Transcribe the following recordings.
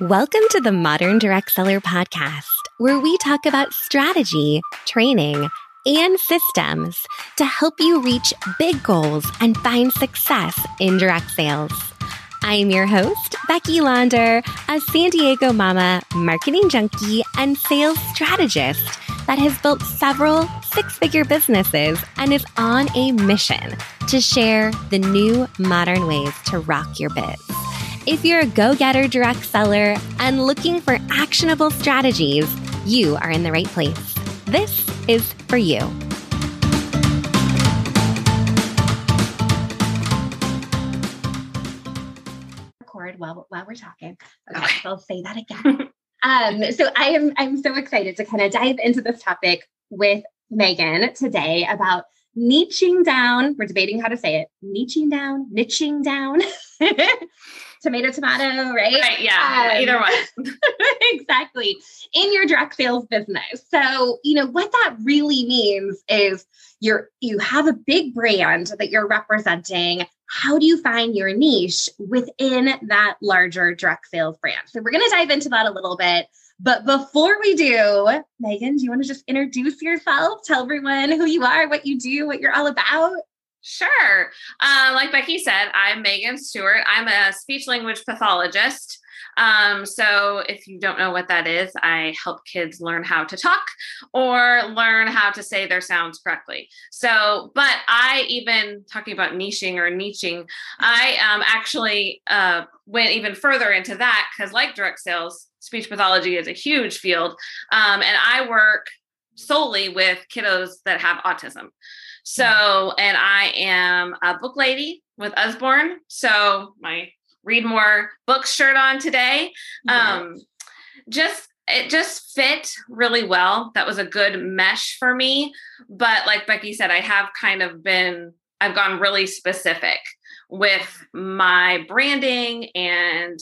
Welcome to the Modern Direct Seller Podcast, where we talk about strategy, training, and systems to help you reach big goals and find success in direct sales. I am your host, Becky Launder, a San Diego mama, marketing junkie, and sales strategist that has built several six figure businesses and is on a mission to share the new modern ways to rock your biz. If you're a go getter direct seller and looking for actionable strategies, you are in the right place. This is for you. Record while, while we're talking. Okay, okay. I'll say that again. um, so I am I'm so excited to kind of dive into this topic with Megan today about niching down. We're debating how to say it. Niching down, niching down. tomato, tomato, right? Right. Yeah. Um, either one. exactly. In your direct sales business. So, you know, what that really means is you're, you have a big brand that you're representing. How do you find your niche within that larger direct sales brand? So, we're going to dive into that a little bit. But before we do, Megan, do you want to just introduce yourself? Tell everyone who you are, what you do, what you're all about? Sure. Uh, like Becky said, I'm Megan Stewart. I'm a speech language pathologist. Um, so, if you don't know what that is, I help kids learn how to talk or learn how to say their sounds correctly. So, but I even talking about niching or niching, I um, actually uh, went even further into that because, like direct sales, speech pathology is a huge field. Um, and I work solely with kiddos that have autism. So, and I am a book lady with Usborne. So, my read more books shirt on today. Um, just it just fit really well. That was a good mesh for me. But like Becky said, I have kind of been, I've gone really specific with my branding and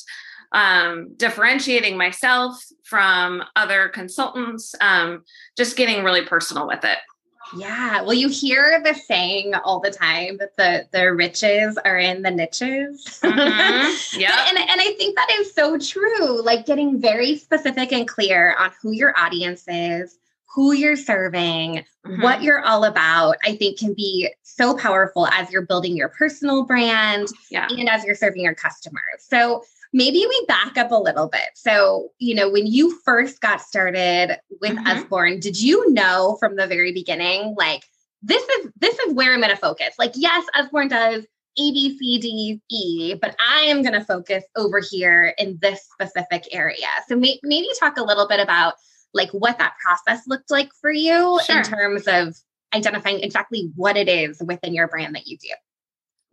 um, differentiating myself from other consultants, um, just getting really personal with it. Yeah. Well, you hear the saying all the time that the the riches are in the niches. Mm-hmm. Yeah. and, and I think that is so true. Like getting very specific and clear on who your audience is, who you're serving, mm-hmm. what you're all about, I think can be so powerful as you're building your personal brand yeah. and as you're serving your customers. So maybe we back up a little bit. So, you know, when you first got started with mm-hmm. Usborne, did you know from the very beginning, like, this is this is where I'm going to focus. Like, yes, Usborne does A, B, C, D, E, but I am going to focus over here in this specific area. So may- maybe talk a little bit about like what that process looked like for you sure. in terms of identifying exactly what it is within your brand that you do.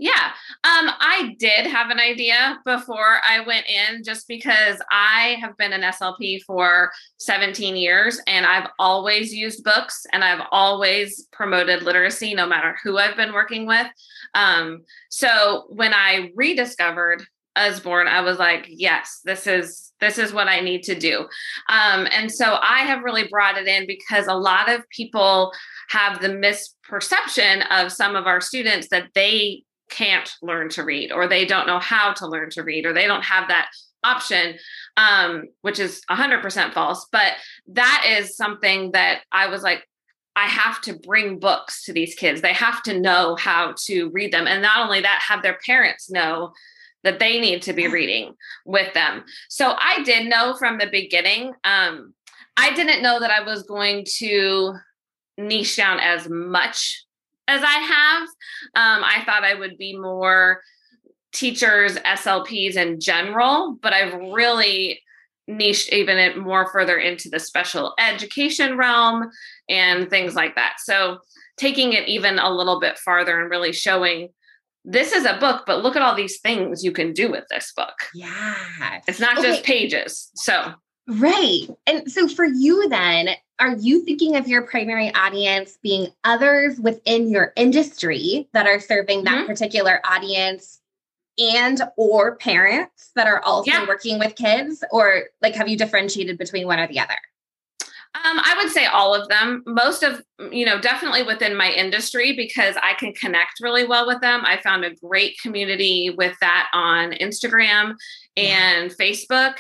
Yeah, um, I did have an idea before I went in just because I have been an SLP for 17 years and I've always used books and I've always promoted literacy no matter who I've been working with. Um, so when I rediscovered Usborne, I was like, yes, this is this is what I need to do. Um, and so I have really brought it in because a lot of people have the misperception of some of our students that they can't learn to read or they don't know how to learn to read or they don't have that option um, which is 100% false. But that is something that i was like i have to bring books to these kids. They have to know how to read them. And not only that have their parents know that they need to be reading with them. So i did know from the beginning um, i didn't know that i was going to niche down as much as I have. Um, I thought I would be more teachers, SLPs in general, but I've really niched even it more further into the special education realm and things like that. So taking it even a little bit farther and really showing this is a book, but look at all these things you can do with this book. Yeah. It's not okay. just pages. So Right. And so for you then, are you thinking of your primary audience being others within your industry that are serving that mm-hmm. particular audience and or parents that are also yeah. working with kids or like have you differentiated between one or the other? Um, I would say all of them. Most of, you know, definitely within my industry because I can connect really well with them. I found a great community with that on Instagram and yeah. Facebook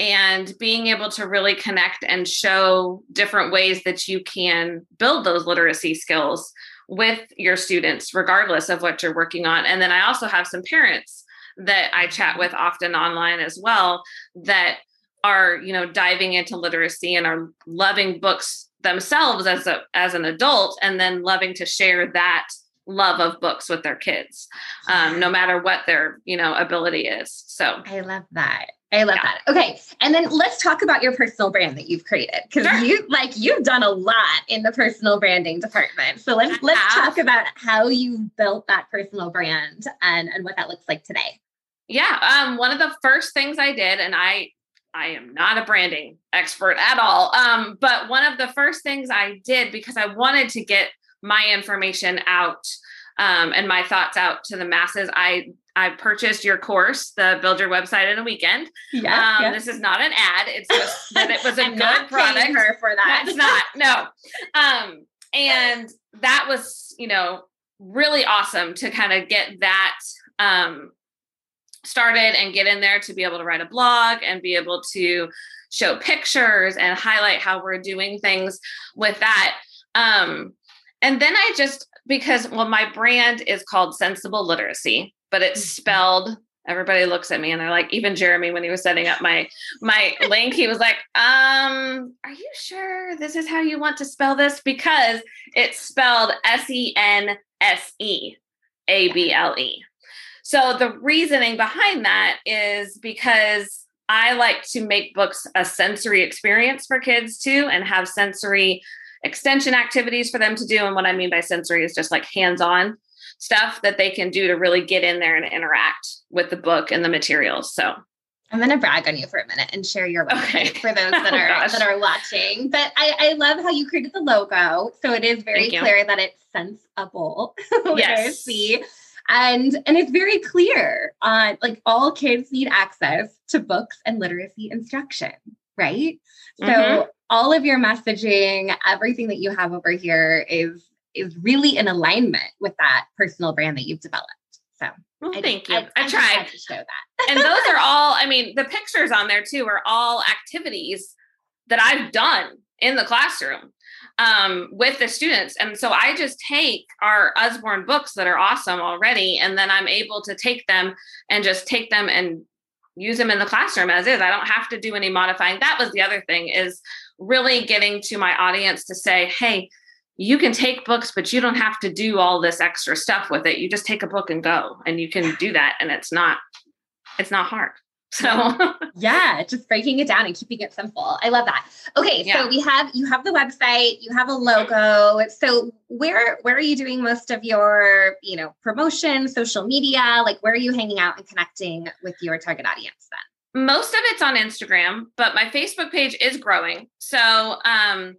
and being able to really connect and show different ways that you can build those literacy skills with your students, regardless of what you're working on. And then I also have some parents that I chat with often online as well that are, you know, diving into literacy and are loving books themselves as a as an adult and then loving to share that love of books with their kids um, no matter what their you know ability is so i love that I love yeah. that. Okay. And then let's talk about your personal brand that you've created. Because sure. you like you've done a lot in the personal branding department. So let's let's talk about how you built that personal brand and, and what that looks like today. Yeah. Um, one of the first things I did, and I I am not a branding expert at all. Um, but one of the first things I did because I wanted to get my information out um, and my thoughts out to the masses, I I purchased your course, the Build Your Website in a Weekend. Yeah, um. This is not an ad. It's just that it was a good product. her for that. It's not. No. Um, and that was, you know, really awesome to kind of get that um, started and get in there to be able to write a blog and be able to show pictures and highlight how we're doing things with that. Um, and then I just because well, my brand is called Senseable Literacy but it's mm-hmm. spelled everybody looks at me and they're like even jeremy when he was setting up my my link he was like um are you sure this is how you want to spell this? Because it's spelled s-e-n-s-e-a-b-l-e so the reasoning behind that is because i like to make books a sensory experience for kids too and have sensory extension activities for them to do. And what i mean by sensory is just like hands-on stuff that they can do to really get in there and interact with the book and the materials. So I'm going to brag on you for a minute and share your website okay. for those that oh, are that are watching. But I, I love how you created the logo, so it is very clear that it's sensible. yes. See, and and it's very clear on like all kids need access to books and literacy instruction, right? So mm-hmm. all of your messaging, everything that you have over here is is really in alignment with that personal brand that you've developed. So well, I, thank you. I, I, I tried to show that. and those are all, I mean, the pictures on there too are all activities that I've done in the classroom um, with the students. And so I just take our Usborne books that are awesome already, and then I'm able to take them and just take them and use them in the classroom as is. I don't have to do any modifying. That was the other thing is really getting to my audience to say, hey, you can take books, but you don't have to do all this extra stuff with it. You just take a book and go, and you can do that, and it's not it's not hard. So yeah, just breaking it down and keeping it simple. I love that. Okay, yeah. so we have you have the website, you have a logo. So where where are you doing most of your, you know, promotion, social media? Like where are you hanging out and connecting with your target audience then? Most of it's on Instagram, but my Facebook page is growing. So um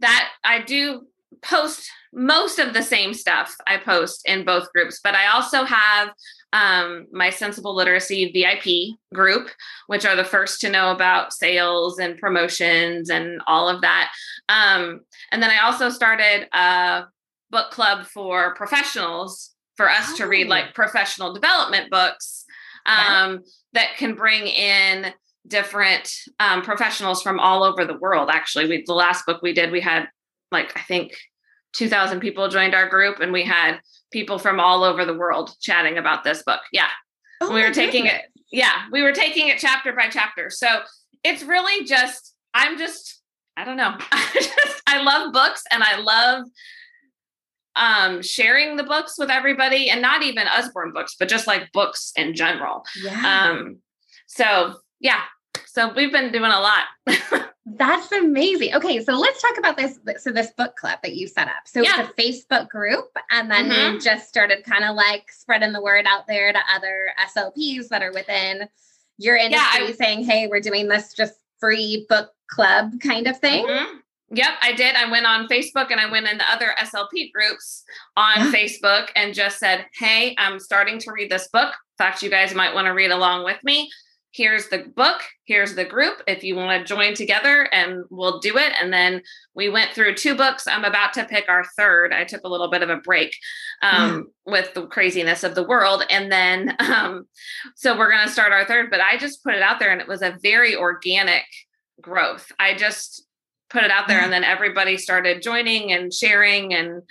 that I do post most of the same stuff I post in both groups, but I also have um, my Senseable Literacy VIP group, which are the first to know about sales and promotions and all of that. Um, and then I also started a book club for professionals for us oh. to read like oh. professional development books um, that can bring in different um, professionals from all over the world. Actually, we the last book we did, we had like I think 2,000 people joined our group, and we had people from all over the world chatting about this book. Yeah, oh we were taking goodness. it. Yeah, we were taking it chapter by chapter. So it's really just I'm just I don't know. I just I love books, and I love um sharing the books with everybody and not even Usborne books but just like books in general yeah. um so yeah so we've been doing a lot That's amazing. Okay, so let's talk about this. So this book club that you set up. So yeah. it's a Facebook group, and then mm-hmm. you just started kind of like spreading the word out there to other SLPs that are within your industry, yeah, I, saying, "Hey, we're doing this just free book club kind of thing." Mm-hmm. Yep, I did. I went on Facebook and I went in the other SLP groups on Facebook and just said, "Hey, I'm starting to read this book. Thought you guys might want to read along with me." Here's the book, here's the group. If you want to join together, and we'll do it. And then we went through two books. I'm about to pick our third. I took a little bit of a break um, mm. with the craziness of the world. And then, um, so we're going to start our third, but I just put it out there and it was a very organic growth. I just put it out there and then everybody started joining and sharing and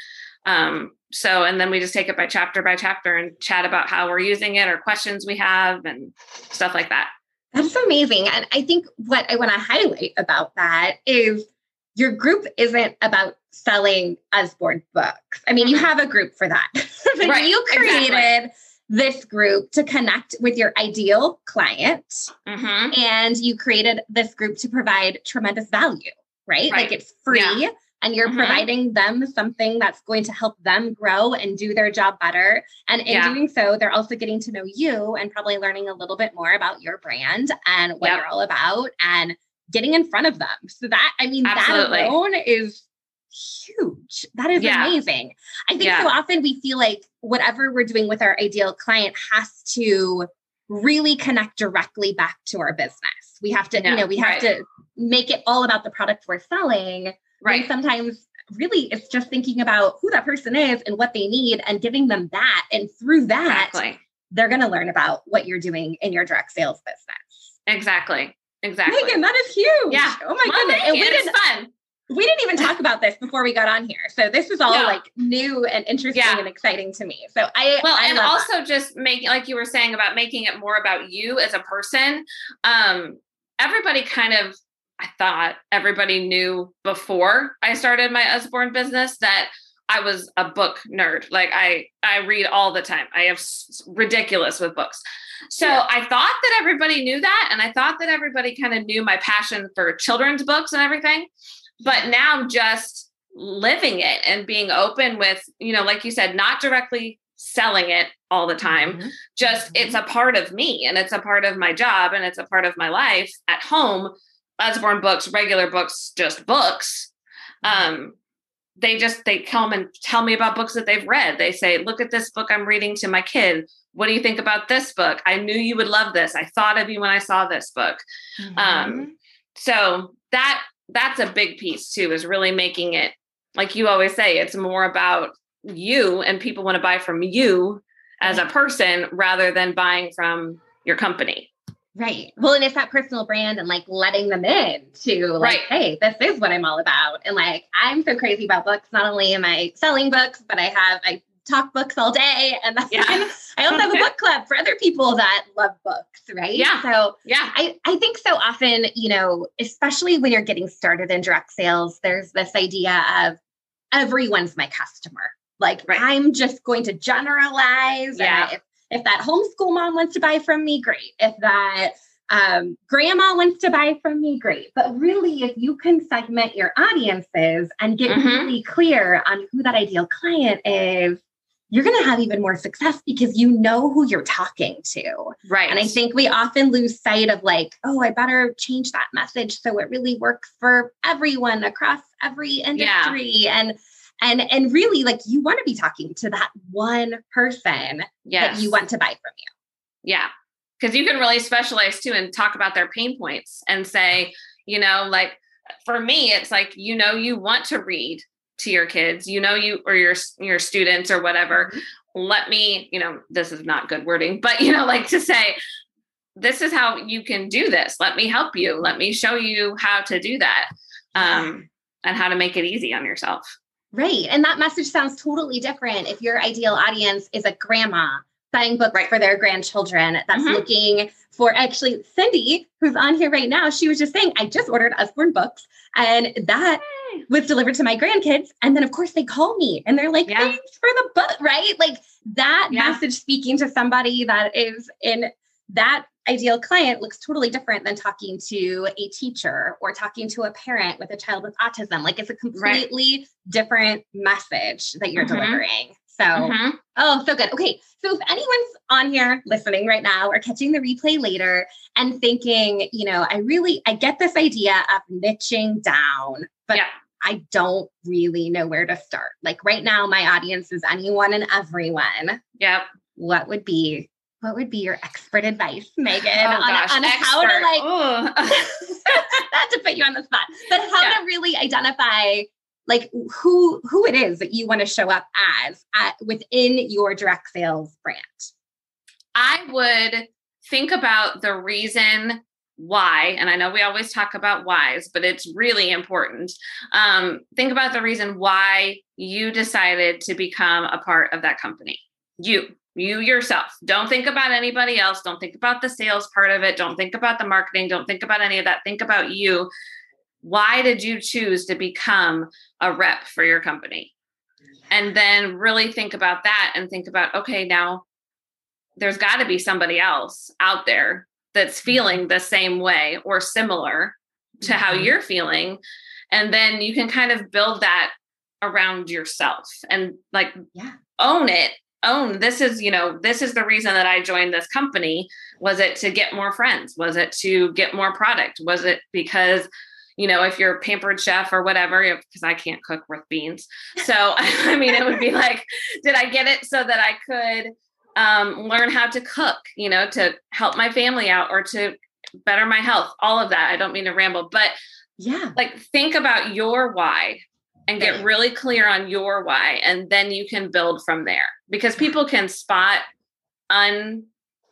um, so and then we just take it by chapter by chapter and chat about how we're using it or questions we have and stuff like that that's amazing and i think what i want to highlight about that is your group isn't about selling Usborne books i mean you have a group for that but right. you created exactly. this group to connect with your ideal client mm-hmm. and you created this group to provide tremendous value right, right. like it's free yeah and you're mm-hmm. providing them something that's going to help them grow and do their job better. And in yeah. doing so, they're also getting to know you and probably learning a little bit more about your brand and what yep. you're all about and getting in front of them. So that, I mean, Absolutely. that alone is huge. That is yeah. amazing. I think yeah. so often we feel like whatever we're doing with our ideal client has to really connect directly back to our business. We have to, no, you know, we have right. to make it all about the product we're selling Right. Sometimes really it's just thinking about who that person is and what they need and giving them that. And through that, exactly. they're going to learn about what you're doing in your direct sales business. Exactly. Exactly. Megan, that is huge. Yeah. Oh my well, goodness. And we didn't, fun. We didn't even talk about this before we got on here. So this is all no. like new and interesting yeah. and exciting to me. So I Well, I and also that. just making like you were saying about making it more about you as a person. Um everybody kind of I thought everybody knew before I started my Usborne business that I was a book nerd. Like I I read all the time. I have ridiculous with books. So yeah. I thought that everybody knew that and I thought that everybody kind of knew my passion for children's books and everything. But now I'm just living it and being open with, you know, like you said, not directly selling it all the time. Mm-hmm. Just mm-hmm. it's a part of me and it's a part of my job and it's a part of my life at home Usborne books, regular books, just books. Mm-hmm. Um, they just they come and tell me about books that they've read. They say, "Look at this book I'm reading to my kid. What do you think about this book? I knew you would love this. I thought of you when I saw this book." Mm-hmm. Um, so that that's a big piece too. Is really making it like you always say. It's more about you, and people want to buy from you as a person rather than buying from your company. Right. Well, and it's that personal brand and like letting them in to like, right. hey, this is what I'm all about. And like, I'm so crazy about books. Not only am I selling books, but I have, I talk books all day. And that's yeah. I also have a book club for other people that love books. Right. Yeah. So yeah, I, I think so often, you know, especially when you're getting started in direct sales, there's this idea of everyone's my customer. Like right. I'm just going to generalize. Yeah. if if that homeschool mom wants to buy from me, great. If that um, grandma wants to buy from me, great. But really, if you can segment your audiences and get mm-hmm. really clear on who that ideal client is, you're going to have even more success because you know who you're talking to. Right. And I think we often lose sight of like, oh, I better change that message so it really works for everyone across every industry. Yeah. And and and really like you want to be talking to that one person yes. that you want to buy from you. Yeah. Because you can really specialize too and talk about their pain points and say you know like for me it's like you know you want to read to your kids you know you or your your students or whatever. Mm-hmm. let me you know this is not good wording but you know like to say this is how you can do this. Let me help you. Let me show you how to do that um and how to make it easy on yourself Right. And that message sounds totally different if your ideal audience is a grandma buying books right. for their grandchildren that's mm-hmm. looking for actually Cindy, who's on here right now. She was just saying, I just ordered Usborne books and that was delivered to my grandkids. And then, of course, they call me and they're like, yeah. thanks for the book, right? Like that yeah. message speaking to somebody that is in that ideal client looks totally different than talking to a teacher or talking to a parent with a child with autism. Like it's a completely right. different message that you're mm-hmm. delivering. So, mm-hmm. oh, so good. Okay. So, if anyone's on here listening right now or catching the replay later and thinking, you know, I really, I get this idea of niching down, but yeah. I don't really know where to start. Like right now, my audience is anyone and everyone. Yep. What would be what would be your expert advice, Megan, oh, on, gosh, on how to like not to put you on the spot, but how yeah. to really identify like who who it is that you want to show up as at, within your direct sales brand? I would think about the reason why, and I know we always talk about whys, but it's really important. Um, think about the reason why you decided to become a part of that company. You, you yourself. Don't think about anybody else. Don't think about the sales part of it. Don't think about the marketing. Don't think about any of that. Think about you. Why did you choose to become a rep for your company? And then really think about that and think about, okay, now there's got to be somebody else out there that's mm-hmm. feeling the same way or similar to how mm-hmm. you're feeling and then you can kind of build that around yourself and like yeah own it own this is you know this is the reason that i joined this company. Was it to get more friends? Was it to get more product? Was it because you know if you're a pampered chef or whatever because i can't cook with beans. So i mean it would be like did i get it so that i could um, learn how to cook, you know, to help my family out or to better my health, all of that. I don't mean to ramble, but yeah, like think about your why and get really clear on your why. And then you can build from there because people can spot un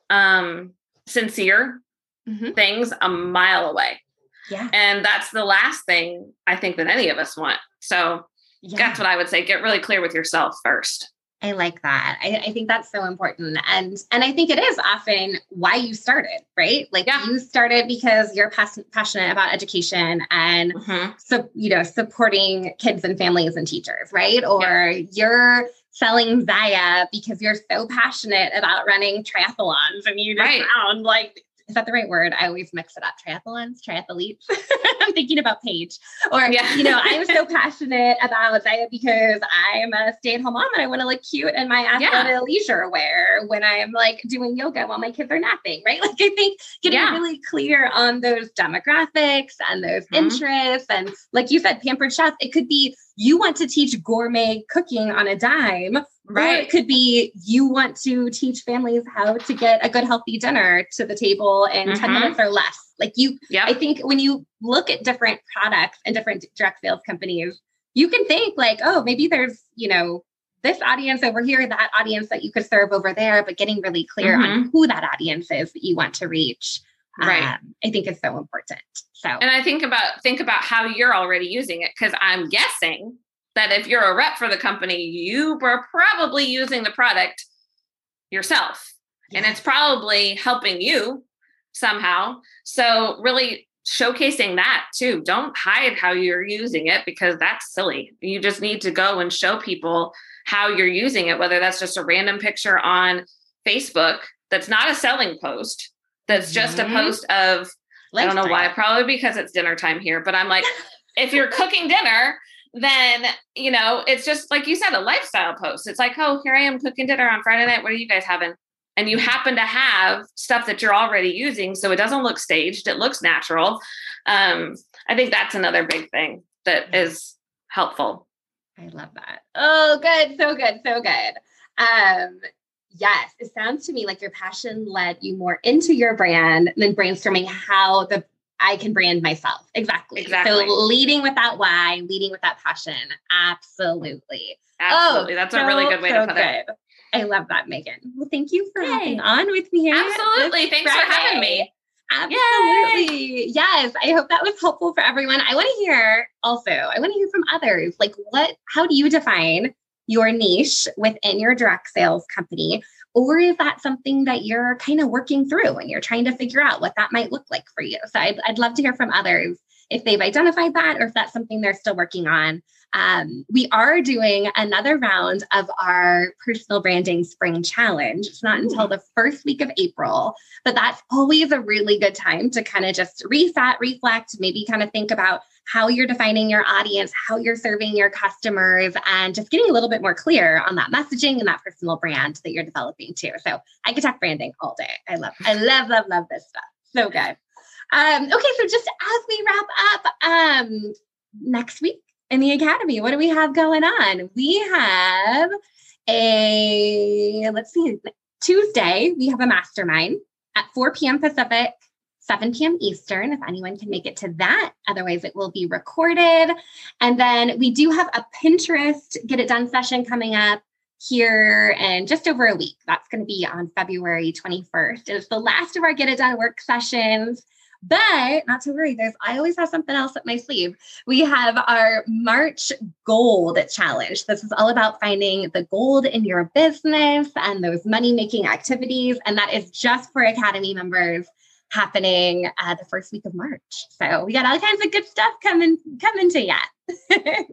um, sincere mm-hmm. things a mile away. Yeah. And that's the last thing I think that any of us want. So yeah. that's what I would say. Get really clear with yourself first. I like that. I, I, think that's so important. And and I think it is often why you started, right? Like yeah. you started because you're pas- passionate about education and mm-hmm. so you know, supporting kids and families and teachers, right? Or yeah. you're selling Zyia because you're so passionate about running triathlons and you just right. sound like is that the right word? I always mix it up. Triathlons, triathletes. I'm thinking about Paige. Or, yeah. you know, I'm so passionate about diet because I'm a stay-at-home mom and I want to look cute in my athletic yeah. leisure wear when I'm like doing yoga while my kids are napping, right? Like I think getting yeah. really clear on those demographics and those mm-hmm. interests. And like you said, pampered chef, it could be you want to teach gourmet cooking on a dime Right. Or it could be you want to teach families how to get a good, healthy dinner to the table in mm-hmm. 10 minutes or less. Like you, yep. I think when you look at different products and different direct sales companies, you can think like, oh, maybe there's, you know, this audience over here, that audience that you could serve over there, but getting really clear mm-hmm. on who that audience is that you want to reach. Right. Um, I think is so important. So, and I think about think about how you're already using it because I'm guessing that if you're a rep for the company, you were probably using the product yourself. And it's probably helping you somehow. So, really showcasing that too. Don't hide how you're using it because that's silly. You just need to go and show people how you're using it, whether that's just a random picture on Facebook that's not a selling post, that's just mm-hmm. a post of, I don't know why, probably because it's dinner time here, but I'm like, if you're cooking dinner, then you know it's just like you said a lifestyle post. It's like oh here i am cooking dinner on friday night. What are you guys having? And you happen to have stuff that you're already using so it doesn't look staged. It looks natural. Um, i think that's another big thing that is helpful. I love that. Oh good. So good. So good. Um, yes. It sounds to me like your passion led you more into your brand than brainstorming how the I can brand myself. Exactly. Exactly. So leading with that why, leading with that passion. Absolutely. Absolutely. Oh, That's so, a really good way so to put good. it. I love that, Megan. Well, thank you for Yay. hopping on with me. Absolutely. Thanks Friday. for having me. Absolutely. Yay. Yes. I hope that was helpful for everyone. I want to hear also, I want to hear from others. Like, what, how do you define your niche within your direct sales company? Or is that something that you're kind of working through and you're trying to figure out what that might look like for you? So I'd, I'd love to hear from others if they've identified that or if that's something they're still working on. Um, we are doing another round of our personal branding spring challenge. It's not until the first week of April, but that's always a really good time to kind of just reset, reflect, maybe kind of think about how you're defining your audience, how you're serving your customers, and just getting a little bit more clear on that messaging and that personal brand that you're developing too. So I could talk branding all day. I love, I love, love, love this stuff. So good. Um, okay, so just as we wrap up, um, next week in the academy, what do we have going on? We have a let's see, Tuesday, we have a mastermind at 4 p.m. Pacific, 7 p.m. Eastern, if anyone can make it to that. Otherwise, it will be recorded. And then we do have a Pinterest Get It Done session coming up here in just over a week. That's going to be on February 21st. It's the last of our Get It Done work sessions. But not to worry, there's I always have something else up my sleeve. We have our March Gold Challenge. This is all about finding the gold in your business and those money making activities. And that is just for Academy members happening uh, the first week of March. So we got all kinds of good stuff coming coming to you.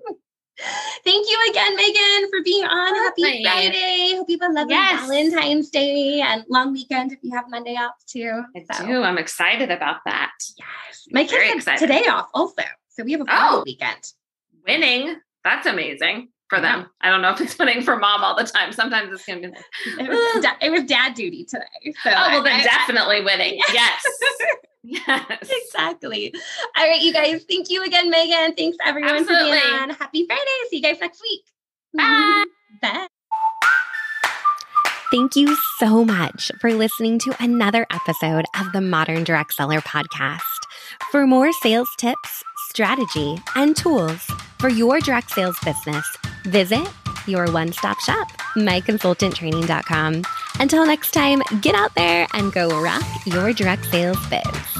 Thank you again, Megan, for being on. Happy Friday. Hope you have a lovely yes. Valentine's Day and long weekend if you have Monday off too. I so. do. I'm excited about that. Yes. My kids have today off also. So we have a full oh, weekend. Winning. That's amazing for them. I don't know if it's winning for mom all the time. Sometimes it's gonna be like it was, da- it was dad duty today. So oh well, then I, definitely I, winning. Yes. Yes. Exactly. All right, you guys. Thank you again, Megan. Thanks everyone Absolutely. for being on. Happy Friday. See you guys next week. Bye. Mm-hmm. Bye. Thank you so much for listening to another episode of the Modern Direct Seller podcast. For more sales tips, strategy, and tools for your direct sales business, visit your one stop shop, myconsultanttraining.com. Until next time, get out there and go rock your direct sales biz.